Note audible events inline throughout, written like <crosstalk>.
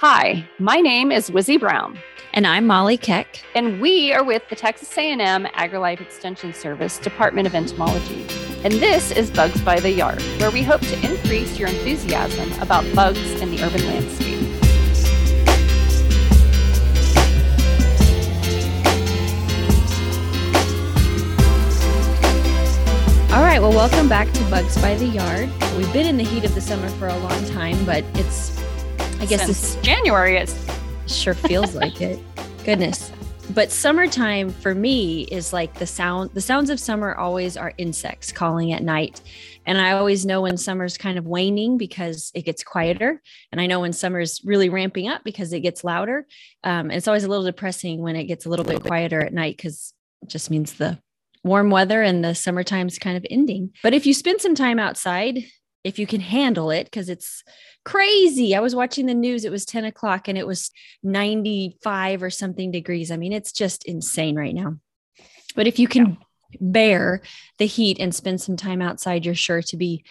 Hi, my name is Wizzy Brown. And I'm Molly Keck. And we are with the Texas A&M AgriLife Extension Service Department of Entomology. And this is Bugs by the Yard, where we hope to increase your enthusiasm about bugs in the urban landscape. All right, well, welcome back to Bugs by the Yard. We've been in the heat of the summer for a long time, but it's I guess Since this January is sure feels <laughs> like it. Goodness. But summertime for me is like the sound the sounds of summer always are insects calling at night. And I always know when summer's kind of waning because it gets quieter. And I know when summer's really ramping up because it gets louder. Um, it's always a little depressing when it gets a little bit quieter at night because it just means the warm weather and the summertime's kind of ending. But if you spend some time outside, if you can handle it, because it's crazy. I was watching the news. It was 10 o'clock and it was 95 or something degrees. I mean, it's just insane right now. But if you can yeah. bear the heat and spend some time outside, you're sure to be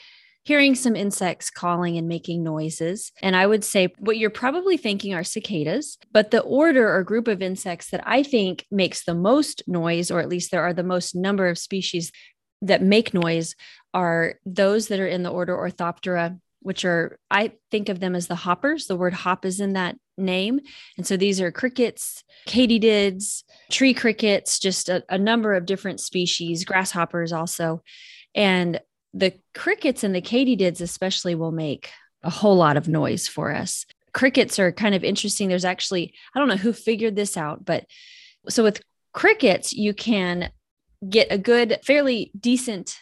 hearing some insects calling and making noises. And I would say what you're probably thinking are cicadas, but the order or group of insects that I think makes the most noise, or at least there are the most number of species that make noise, are those that are in the order Orthoptera which are, I think of them as the hoppers. The word hop is in that name. And so these are crickets, katydids, tree crickets, just a, a number of different species, grasshoppers also. And the crickets and the katydids, especially, will make a whole lot of noise for us. Crickets are kind of interesting. There's actually, I don't know who figured this out, but so with crickets, you can get a good, fairly decent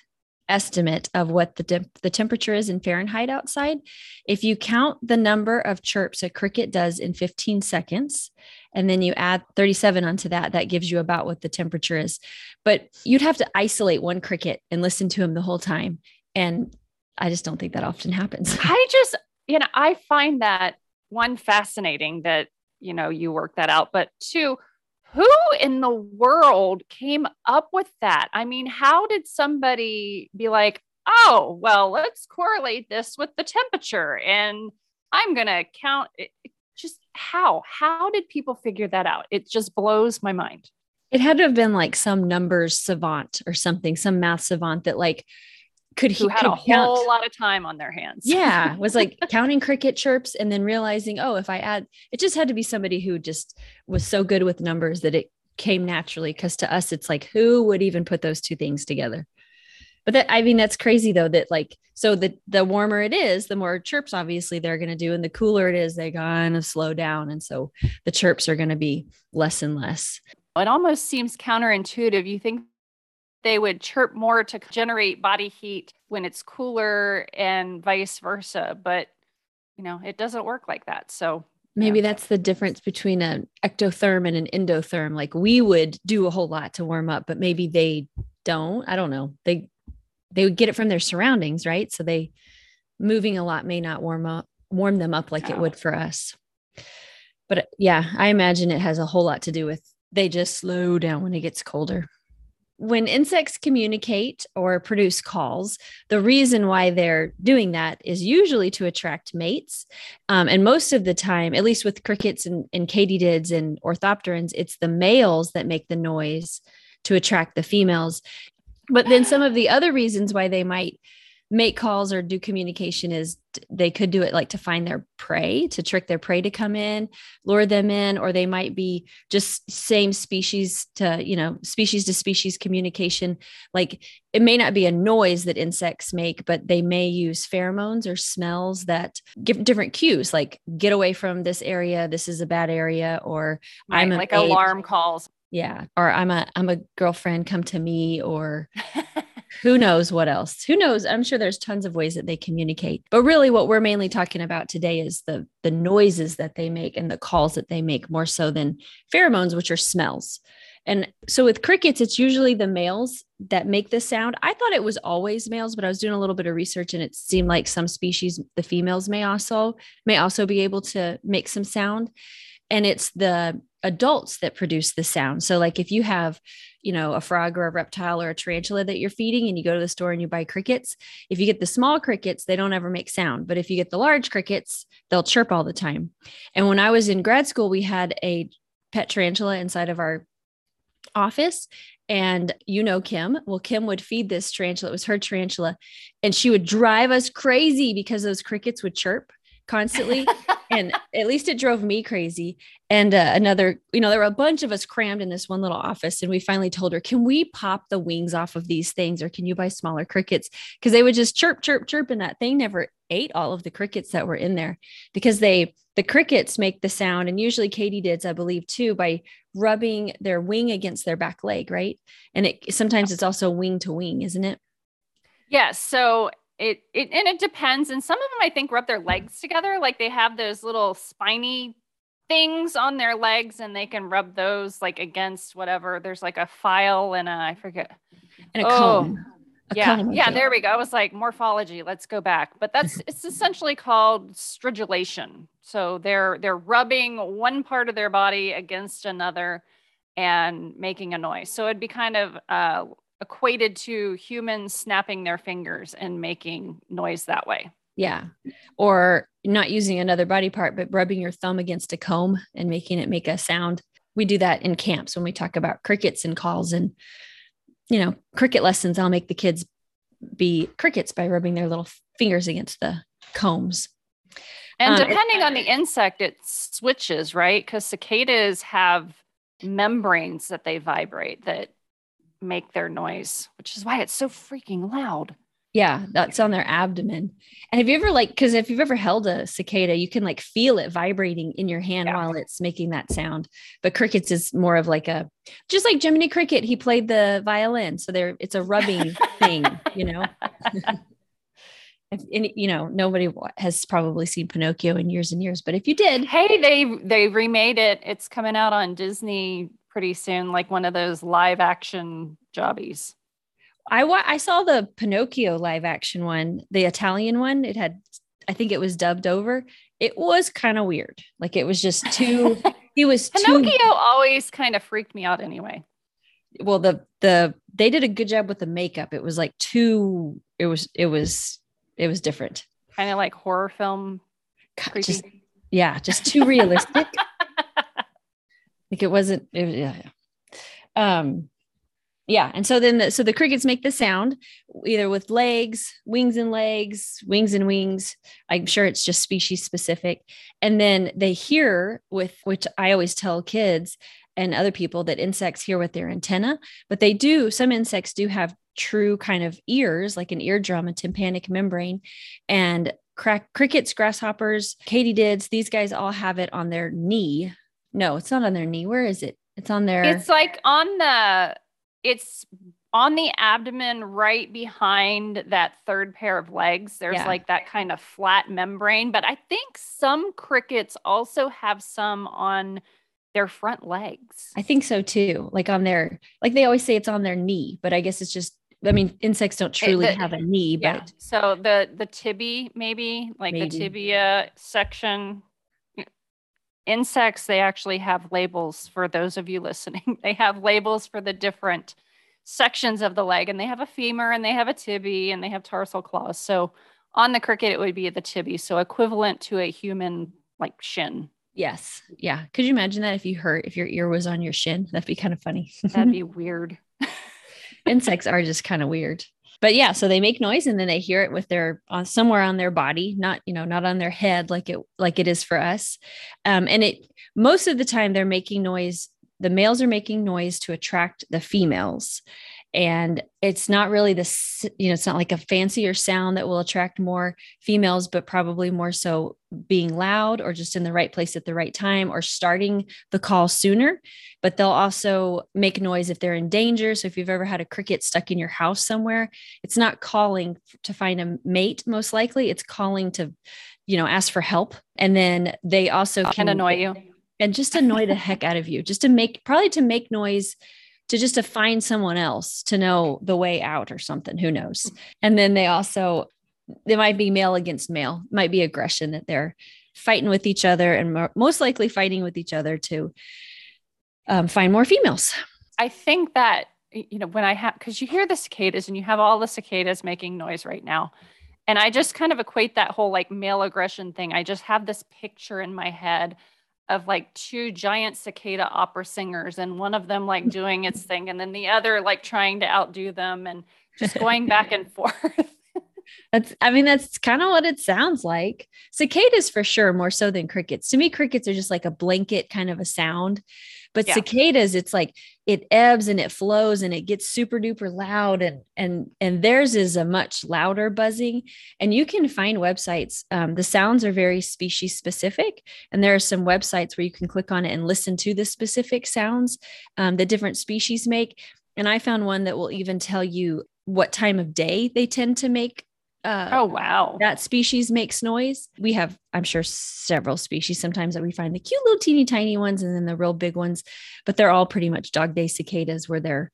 estimate of what the, de- the temperature is in Fahrenheit outside. If you count the number of chirps a cricket does in 15 seconds, and then you add 37 onto that, that gives you about what the temperature is. But you'd have to isolate one cricket and listen to him the whole time. And I just don't think that often happens. <laughs> I just, you know, I find that one fascinating that, you know, you work that out, but two, who in the world came up with that? I mean, how did somebody be like, oh, well, let's correlate this with the temperature and I'm going to count it. Just how? How did people figure that out? It just blows my mind. It had to have been like some numbers savant or something, some math savant that like could he had could a count. whole lot of time on their hands. yeah, It was like <laughs> counting cricket chirps and then realizing, oh, if I add, it just had to be somebody who just was so good with numbers that it came naturally. Because to us, it's like, who would even put those two things together? But that I mean, that's crazy though. That like, so the the warmer it is, the more chirps obviously they're going to do, and the cooler it is, they kind of slow down, and so the chirps are going to be less and less. It almost seems counterintuitive. You think they would chirp more to generate body heat when it's cooler and vice versa. But, you know, it doesn't work like that. So maybe yeah. that's the difference between an ectotherm and an endotherm. Like we would do a whole lot to warm up, but maybe they don't. I don't know. They, they would get it from their surroundings, right? So they moving a lot may not warm up, warm them up like it would for us. But yeah, I imagine it has a whole lot to do with they just slow down when it gets colder when insects communicate or produce calls, the reason why they're doing that is usually to attract mates. Um, and most of the time, at least with crickets and, and katydids and orthopterans, it's the males that make the noise to attract the females. But then some of the other reasons why they might make calls or do communication is they could do it like to find their prey to trick their prey to come in lure them in or they might be just same species to you know species to species communication. Like it may not be a noise that insects make but they may use pheromones or smells that give different cues like get away from this area. This is a bad area or right, i'm like alarm calls. Yeah or i'm a i'm a girlfriend. Come to me or <laughs> who knows what else. Who knows? I'm sure there's tons of ways that they communicate. But really what we're mainly talking about today is the the noises that they make and the calls that they make more so than pheromones which are smells. And so with crickets it's usually the males that make the sound. I thought it was always males but i was doing a little bit of research and it seemed like some species the females may also may also be able to make some sound. And it's the adults that produce the sound. So, like if you have, you know, a frog or a reptile or a tarantula that you're feeding and you go to the store and you buy crickets, if you get the small crickets, they don't ever make sound. But if you get the large crickets, they'll chirp all the time. And when I was in grad school, we had a pet tarantula inside of our office. And you know Kim. Well, Kim would feed this tarantula. It was her tarantula. And she would drive us crazy because those crickets would chirp constantly. <laughs> and at least it drove me crazy. And uh, another, you know, there were a bunch of us crammed in this one little office. And we finally told her, can we pop the wings off of these things or can you buy smaller crickets? Because they would just chirp, chirp, chirp. And that thing never ate all of the crickets that were in there because they, the crickets make the sound. And usually katydids, I believe, too, by rubbing their wing against their back leg, right? And it sometimes it's also wing to wing, isn't it? Yes. So it, it and it depends. And some of them I think rub their legs together, like they have those little spiny things on their legs, and they can rub those like against whatever. There's like a file and a I forget and a oh, comb. A yeah, comb yeah. There we go. I was like morphology. Let's go back, but that's it's essentially called stridulation. So they're they're rubbing one part of their body against another and making a noise. So it'd be kind of uh, equated to humans snapping their fingers and making noise that way. Yeah. Or not using another body part, but rubbing your thumb against a comb and making it make a sound. We do that in camps when we talk about crickets and calls and, you know, cricket lessons. I'll make the kids be crickets by rubbing their little fingers against the combs. And um, depending on the insect, it switches, right? Because cicadas have membranes that they vibrate that make their noise, which is why it's so freaking loud. Yeah, that's on their abdomen. And have you ever like because if you've ever held a cicada, you can like feel it vibrating in your hand yeah. while it's making that sound. But crickets is more of like a just like Jiminy Cricket, he played the violin. So there it's a rubbing thing, you know. <laughs> <laughs> and you know, nobody has probably seen Pinocchio in years and years, but if you did, hey, they they remade it. It's coming out on Disney pretty soon, like one of those live action jobbies. I wa- I saw the Pinocchio live action one, the Italian one. It had, I think it was dubbed over. It was kind of weird. Like it was just too. <laughs> he was Pinocchio too, always kind of freaked me out anyway. Well, the the they did a good job with the makeup. It was like too. It was it was it was different. Kind of like horror film. God, just, yeah, just too realistic. <laughs> Like it wasn't, it yeah, yeah. Um, yeah. And so then, the, so the crickets make the sound either with legs, wings and legs, wings and wings. I'm sure it's just species specific. And then they hear with, which I always tell kids and other people that insects hear with their antenna, but they do, some insects do have true kind of ears, like an eardrum, a tympanic membrane. And crack crickets, grasshoppers, katydids, these guys all have it on their knee no, it's not on their knee. Where is it? It's on their. It's like on the. It's on the abdomen, right behind that third pair of legs. There's yeah. like that kind of flat membrane, but I think some crickets also have some on their front legs. I think so too. Like on their, like they always say it's on their knee, but I guess it's just I mean, insects don't truly the, have a knee, but yeah. so the the tibia, maybe like maybe. the tibia section insects they actually have labels for those of you <laughs> listening. They have labels for the different sections of the leg and they have a femur and they have a tibia and they have tarsal claws. So on the cricket it would be the tibia so equivalent to a human like shin. Yes. Yeah. Could you imagine that if you hurt if your ear was on your shin? That'd be kind of funny. That'd <laughs> be weird. <laughs> Insects are just kind of weird but yeah, so they make noise and then they hear it with their on somewhere on their body, not you know not on their head like it like it is for us. Um, and it most of the time they're making noise. The males are making noise to attract the females, and it's not really this you know it's not like a fancier sound that will attract more females but probably more so being loud or just in the right place at the right time or starting the call sooner. But they'll also make noise if they're in danger. So if you've ever had a cricket stuck in your house somewhere it's not calling to find a mate most likely. It's calling to you know ask for help. And then they also can annoy you. and just annoy the heck out of you. Just to make probably to make noise to just to find someone else to know the way out or something who knows and then they also they might be male against male might be aggression that they're fighting with each other and most likely fighting with each other to um, find more females. I think that, you know, when I have, because you hear the cicadas and you have all the cicadas making noise right now. And I just kind of equate that whole like male aggression thing. I just have this picture in my head of like two giant cicada opera singers and one of them like doing its <laughs> thing and then the other like trying to outdo them and just going back and <laughs> forth. That's, I mean, that's kind of what it sounds like. Cicadas for sure, more so than crickets. To me, crickets are just like a blanket kind of a sound. But yeah. cicadas, it's like it ebbs and it flows and it gets super duper loud and and and theirs is a much louder buzzing. And you can find websites. Um, the sounds are very species specific, and there are some websites where you can click on it and listen to the specific sounds um, that different species make. And I found one that will even tell you what time of day they tend to make uh, oh wow that species makes noise we have i'm sure several species sometimes that we find the cute little teeny tiny ones and then the real big ones but they're all pretty much dog day cicadas where they're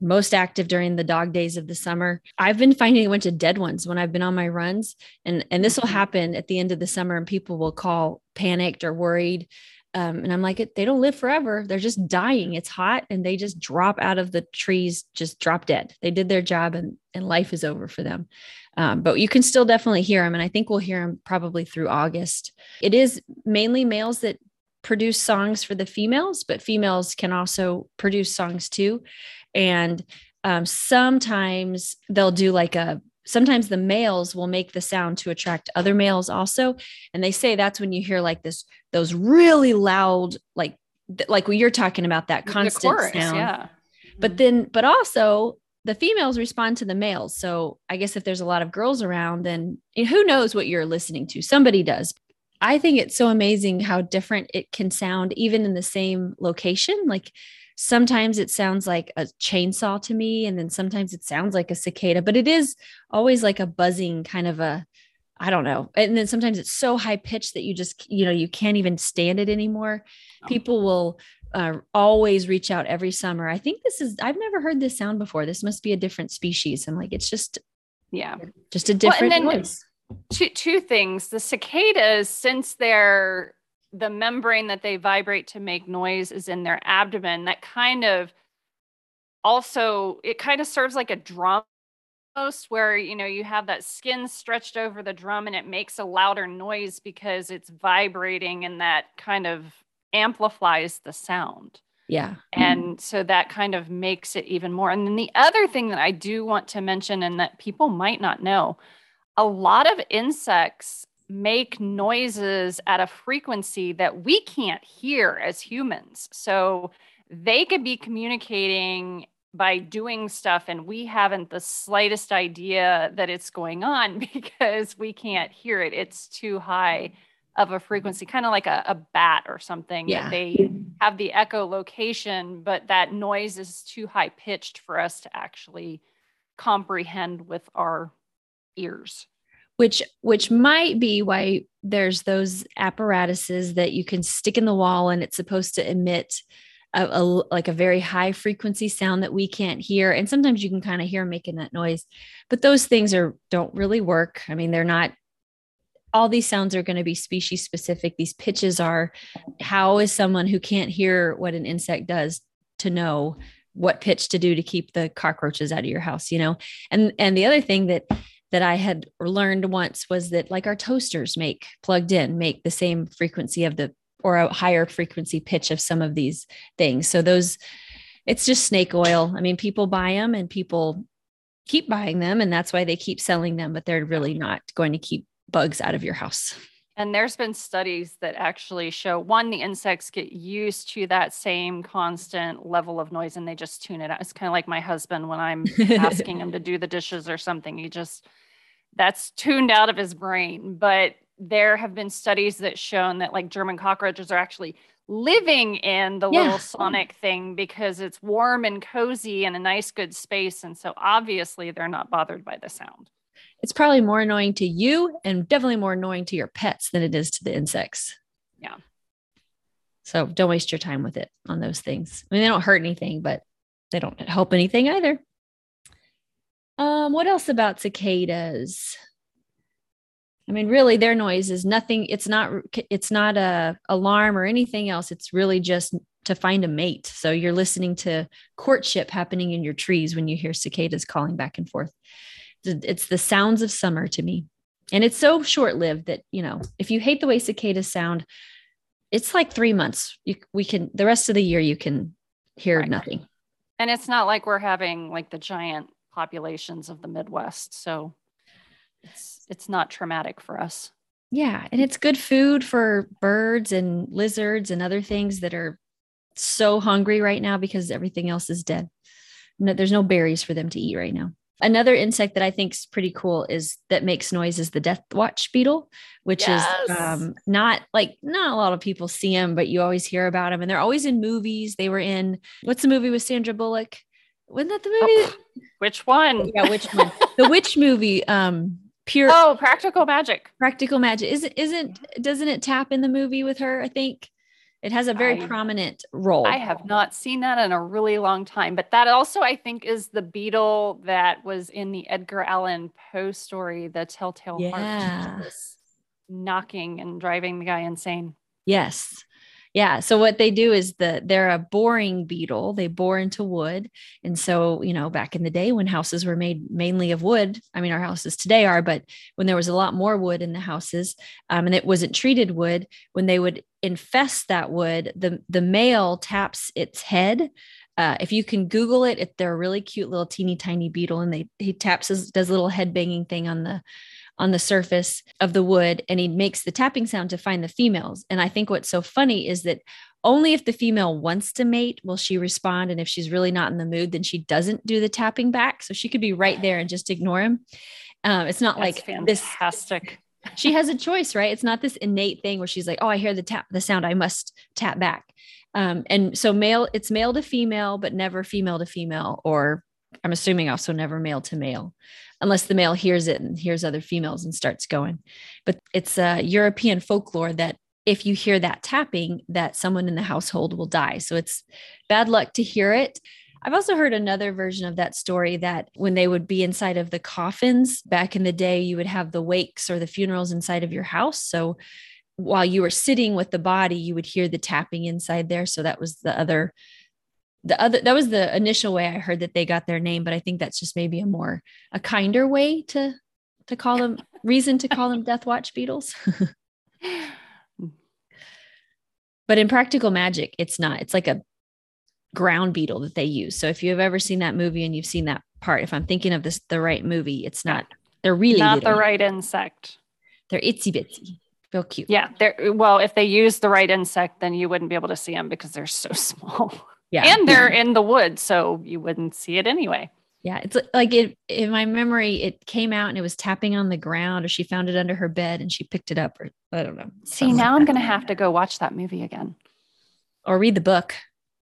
most active during the dog days of the summer i've been finding a bunch of dead ones when i've been on my runs and and this will mm-hmm. happen at the end of the summer and people will call panicked or worried um, and I'm like, they don't live forever. They're just dying. It's hot and they just drop out of the trees, just drop dead. They did their job and, and life is over for them. Um, but you can still definitely hear them. And I think we'll hear them probably through August. It is mainly males that produce songs for the females, but females can also produce songs too. And um, sometimes they'll do like a sometimes the males will make the sound to attract other males also and they say that's when you hear like this those really loud like like what you're talking about that constant chorus, sound yeah but mm-hmm. then but also the females respond to the males. So i guess if there's a lot of girls around then who knows what you're listening to? Somebody does. I think it's so amazing how different it can sound even in the same location. Like sometimes it sounds like a chainsaw to me and then sometimes it sounds like a cicada but it is always like a buzzing kind of a i don't know. And then sometimes it's so high pitched that you just you know you can't even stand it anymore. People will uh, always reach out every summer. I think this is i've never heard this sound before. This must be a different species. I'm like it's just yeah. just a different well, voice. two, two things. The cicadas since they're the membrane that they vibrate to make noise is in their abdomen that kind of also it kind of serves like a drum where you know you have that skin stretched over the drum and it makes a louder noise because it's vibrating in that kind of amplifies the sound yeah and so that kind of makes it even more and then the other thing that i do want to mention and that people might not know a lot of insects make noises at a frequency that we can't hear as humans. So they could be communicating by doing stuff and we haven't the slightest idea that it's going on <laughs> because we can't hear it. It's too high of a frequency, kind of like a, a, bat or something. Yeah. They have the echolocation, but that noise is too high pitched for us to actually comprehend with our ears which which might be why there's those apparatuses that you can stick in the wall and it's supposed to emit a, a, like a very high frequency sound that we can't hear and sometimes you can kind of hear making that noise but those things are don't really work i mean they're not all these sounds are going to be species specific these pitches are how is someone who can't hear what an insect does to know what pitch to do to keep the cockroaches out of your house you know and and the other thing that that I had learned once was that like our toasters make plugged in make the same frequency of the or a higher frequency pitch of some of these things. So those it's just snake oil. I mean, people buy them and people keep buying them and that's why they keep selling them, but they're really not going to keep bugs out of your house. And there's been studies that actually show one, the insects get used to that same constant level of noise and they just tune it out. It's kind of like my husband when I'm <laughs> asking him to do the dishes or something. He just that's tuned out of his brain. But there have been studies that shown that like German cockroaches are actually living in the yeah. little sonic thing because it's warm and cozy and a nice good space and so obviously they're not bothered by the sound it's probably more annoying to you and definitely more annoying to your pets than it is to the insects yeah so don't waste your time with it on those things i mean they don't hurt anything but they don't help anything either um, what else about cicadas? I mean, really, their noise is nothing. It's not. It's not a alarm or anything else. It's really just to find a mate. So you're listening to courtship happening in your trees when you hear cicadas calling back and forth. It's the sounds of summer to me, and it's so short lived that you know if you hate the way cicadas sound, it's like three months. You, we can the rest of the year you can hear right. nothing. And it's not like we're having like the giant populations of the Midwest. So it's it's not traumatic for us. Yeah, and it's good food for birds and lizards and other things that are so hungry right now because everything else is dead. No, there's no berries for them to eat right now. Another insect that I think is pretty cool is that makes noise is the death watch beetle, which yes. is um, not like not a lot of people see them, but you always hear about them, and they're always in movies. They were in what's the movie with Sandra Bullock? Wasn't that the movie? Oh, which one? Yeah, which one? the witch <laughs> movie. Um, pure. Oh, practical magic. Practical magic. Isn't isn't doesn't it tap in the movie with her? I think it has a very I, prominent role. I have not seen that in a really long time, but that also I think is the beetle that was in the Edgar Allan Poe story, The Telltale yeah. Heart, knocking and driving the guy insane. Yes. Yeah. So what they do is that they're a boring beetle. They bore into wood. And so, you know, back in the day when houses were made mainly of wood, I mean, our houses today are, but when there was a lot more wood in the houses um, and it wasn't treated wood, when they would infest that wood, the, the male taps its head uh, if you can Google it, if they're a really cute little teeny tiny beetle, and they he taps his does a little head banging thing on the on the surface of the wood and he makes the tapping sound to find the females. And I think what's so funny is that only if the female wants to mate will she respond. And if she's really not in the mood, then she doesn't do the tapping back. So she could be right there and just ignore him. Um, it's not That's like fantastic. This, she has a choice, right? It's not this innate thing where she's like, oh, I hear the tap, the sound, I must tap back. Um, and so male, it's male to female, but never female to female, or I'm assuming also never male to male unless the male hears it and hears other females and starts going. But it's a European folklore that if you hear that tapping, that someone in the household will die. So it's bad luck to hear it. I've also heard another version of that story that when they would be inside of the coffins back in the day, you would have the wakes or the funerals inside of your house. So while you were sitting with the body, you would hear the tapping inside there. So that was the other the other that was the initial way I heard that they got their name, but I think that's just maybe a more a kinder way to to call them <laughs> reason to call them Death Watch beetles. <laughs> but in practical magic, it's not. It's like a ground beetle that they use. So if you've ever seen that movie and you've seen that part, if I'm thinking of this the right movie, it's not. They're really not little. the right insect. They're itsy bitsy. Real cute. Yeah, they're well. If they use the right insect, then you wouldn't be able to see them because they're so <laughs> small. Yeah. And they're in the woods, so you wouldn't see it anyway. Yeah, it's like it in my memory, it came out and it was tapping on the ground, or she found it under her bed and she picked it up, or I don't know. See, now like I'm gonna have to go watch that movie again. Or read the book.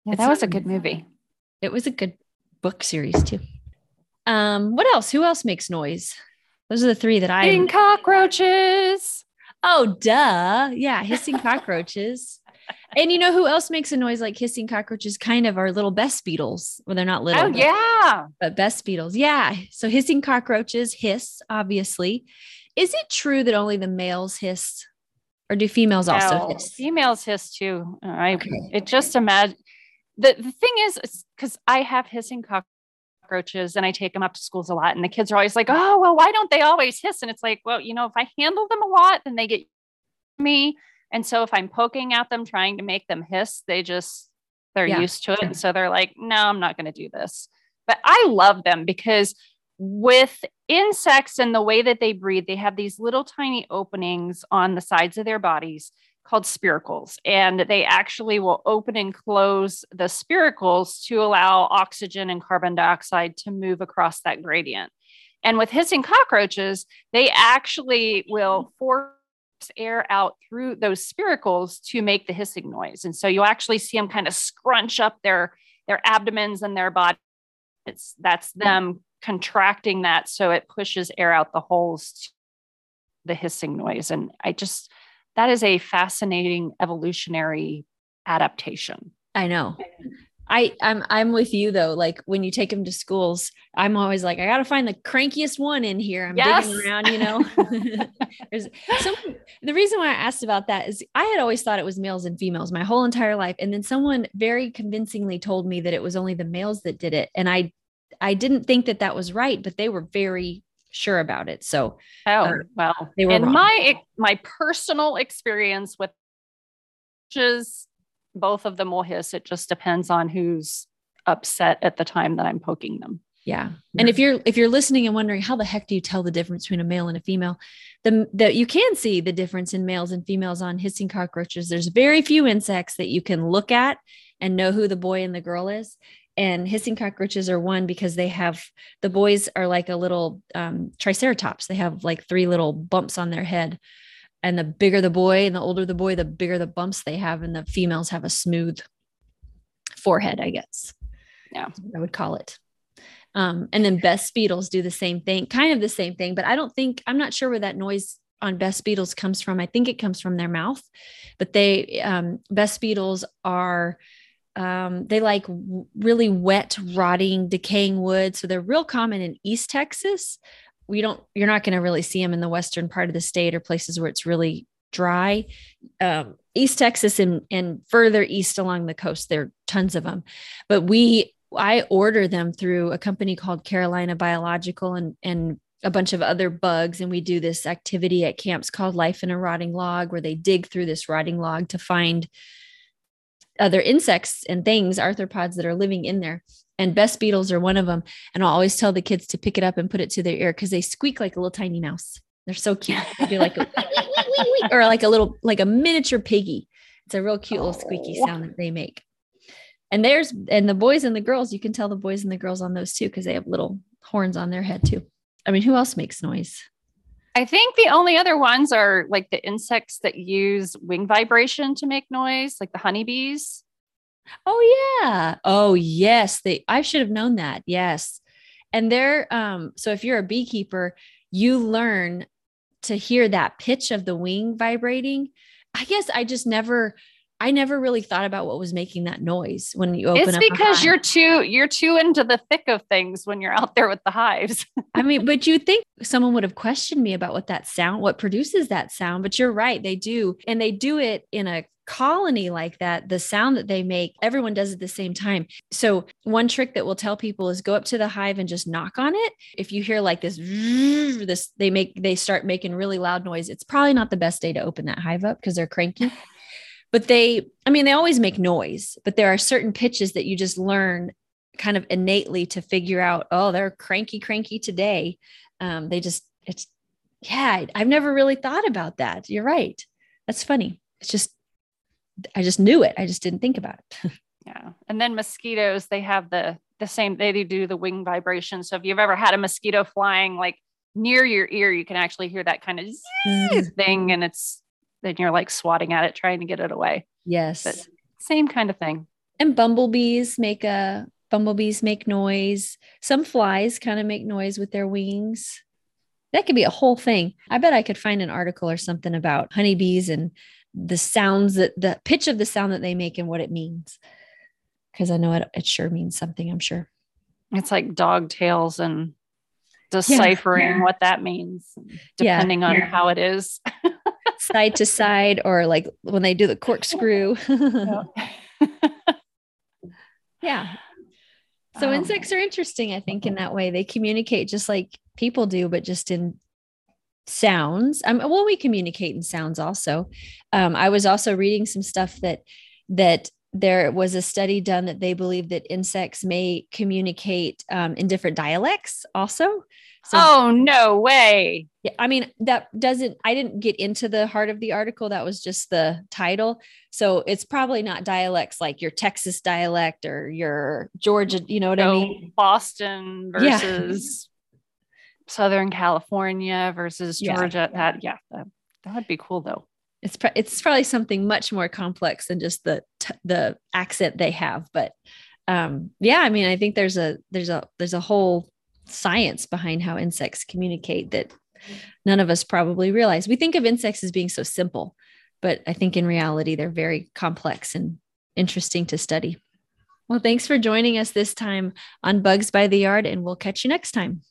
Yeah, it's that was a good movie. It was a good book series too. Um, what else? Who else makes noise? Those are the three that I hissing cockroaches. Oh, duh. Yeah, hissing cockroaches and you know who else makes a noise like hissing cockroaches? Kind of our little bess beetles. Well, they're not little. Oh, but, yeah. But bess beetles. Yeah. So hissing cockroaches hiss, obviously. Is it true that only the males hiss? Or do females also hiss? Females hiss too. I okay. it just imagine the, the thing is because I have hissing cockroaches and I take them up to schools a lot. And the kids are always like, oh, well, why don't they always hiss? And it's like, well, you know, if I handle them a lot, then they get me and so if I'm poking at them, trying to make them hiss, they just, they're yeah. used to it. And so they're like, no, I'm not going to do this. But I love them because with insects and the way that they breathe, they have these little tiny openings on the sides of their bodies called spiracles. And they actually will open and close the spiracles to allow oxygen and carbon dioxide to move across that gradient. And with hissing cockroaches, they actually will force air out through those spiracles to make the hissing noise. And so you actually see them kind of scrunch up their their abdomens and their body. It's that's them contracting that so it pushes air out the holes to the hissing noise. And I just that is a fascinating evolutionary adaptation. I know. <laughs> I I'm I'm with you though. Like when you take them to schools, I'm always like, I gotta find the crankiest one in here. I'm yes. digging around, you know. <laughs> <laughs> There's some the reason why I asked about that is I had always thought it was males and females my whole entire life. And then someone very convincingly told me that it was only the males that did it. And I I didn't think that that was right, but they were very sure about it. So oh uh, well, they were in wrong. my my personal experience with is both of them will hiss. It just depends on who's upset at the time that I'm poking them. Yeah. And if you're if you're listening and wondering how the heck do you tell the difference between a male and a female, the that you can see the difference in males and females on hissing cockroaches. There's very few insects that you can look at and know who the boy and the girl is. And hissing cockroaches are one because they have the boys are like a little um, triceratops. They have like three little bumps on their head and the bigger the boy and the older the boy the bigger the bumps they have and the females have a smooth forehead i guess. Yeah. I would call it. Um, and then bess beetles do the same thing kind of the same thing but i don't think i'm not sure where that noise on bess beetles comes from. I think it comes from their mouth but they um, bess beetles are um, they like really wet rotting decaying wood so they're real common in east texas we don't you're not going to really see them in the western part of the state or places where it's really dry. Um, east texas and, and further east along the coast there are tons of them but we i order them through a company called carolina biological and and a bunch of other bugs and we do this activity at camps called life in a rotting log where they dig through this rotting log to find other insects and things arthropods that are living in there and bess beetles are one of them. And I'll always tell the kids to pick it up and put it to their ear because they squeak like a little tiny mouse. They're so cute. They do like a <laughs> or like a little like a miniature piggy. It's a real cute little squeaky oh. sound that they make. And there's and the boys and the girls, you can tell the boys and the girls on those too because they have little horns on their head too. I mean, who else makes noise? I think the only other ones are like the insects that use wing vibration to make noise, like the honeybees. Oh yeah. Oh yes. They I should have known that. Yes. And they're um so if you're a beekeeper, you learn to hear that pitch of the wing vibrating. I guess I just never I never really thought about what was making that noise when you open it's because you're too you're too into the thick of things when you're out there with the hives. <laughs> I mean, but you think someone would have questioned me about what that sound, what produces that sound, but you're right, they do. And they do it in a colony like that, the sound that they make, everyone does it at the same time. So, one trick that we'll tell people is go up to the hive and just knock on it. If you hear like this, <laughs> this they make they start making really loud noise. It's probably not the best day to open that hive up because they're cranky but they i mean they always make noise but there are certain pitches that you just learn kind of innately to figure out oh they're cranky cranky today. Um, they just it's yeah i've never really thought about that. You're right. That's funny. It's just i just knew it. I just didn't think about it. <laughs> Yeah. And then mosquitoes they have the the same they do the wing vibration. So if you've ever had a mosquito flying like near your ear you can actually hear that kind of mm-hmm. thing and it's then you're like swatting at it, trying to get it away. Yes. But same kind of thing. And bumblebees make a bumblebees make noise. Some flies kind of make noise with their wings. That could be a whole thing. I bet I could find an article or something about honeybees and the sounds that the pitch of the sound that they make and what it means. Because I know it, it sure means something, I'm sure. It's like dog tails and deciphering yeah. what that means, depending yeah. on how it is. <laughs> side to side or like when they do the corkscrew. <laughs> <laughs> yeah. So um, insects are interesting, I think, in that way. They communicate just like people do, but just in sounds. Um, well, we communicate in sounds also. Um, I was also reading some stuff that that there was a study done that they believe that insects may communicate um, in different dialects also. So, oh, no way. Yeah, I mean, that doesn't, I didn't get into the heart of the article. That was just the title. So it's probably not dialects like your Texas dialect or your Georgia, you know what no, I mean? Boston <laughs> versus yeah. Southern California versus Georgia. Yeah. That, yeah, that, that would be cool though. It's, it's probably something much more complex than just the, the accent they have. But um, yeah, I mean, I think there's a, there's a, there's a whole science behind how insects communicate that none of us probably realize. We think of insects as being so simple, but I think in reality, they're very complex and interesting to study. Well, thanks for joining us this time on Bugs by the Yard, and we'll catch you next time.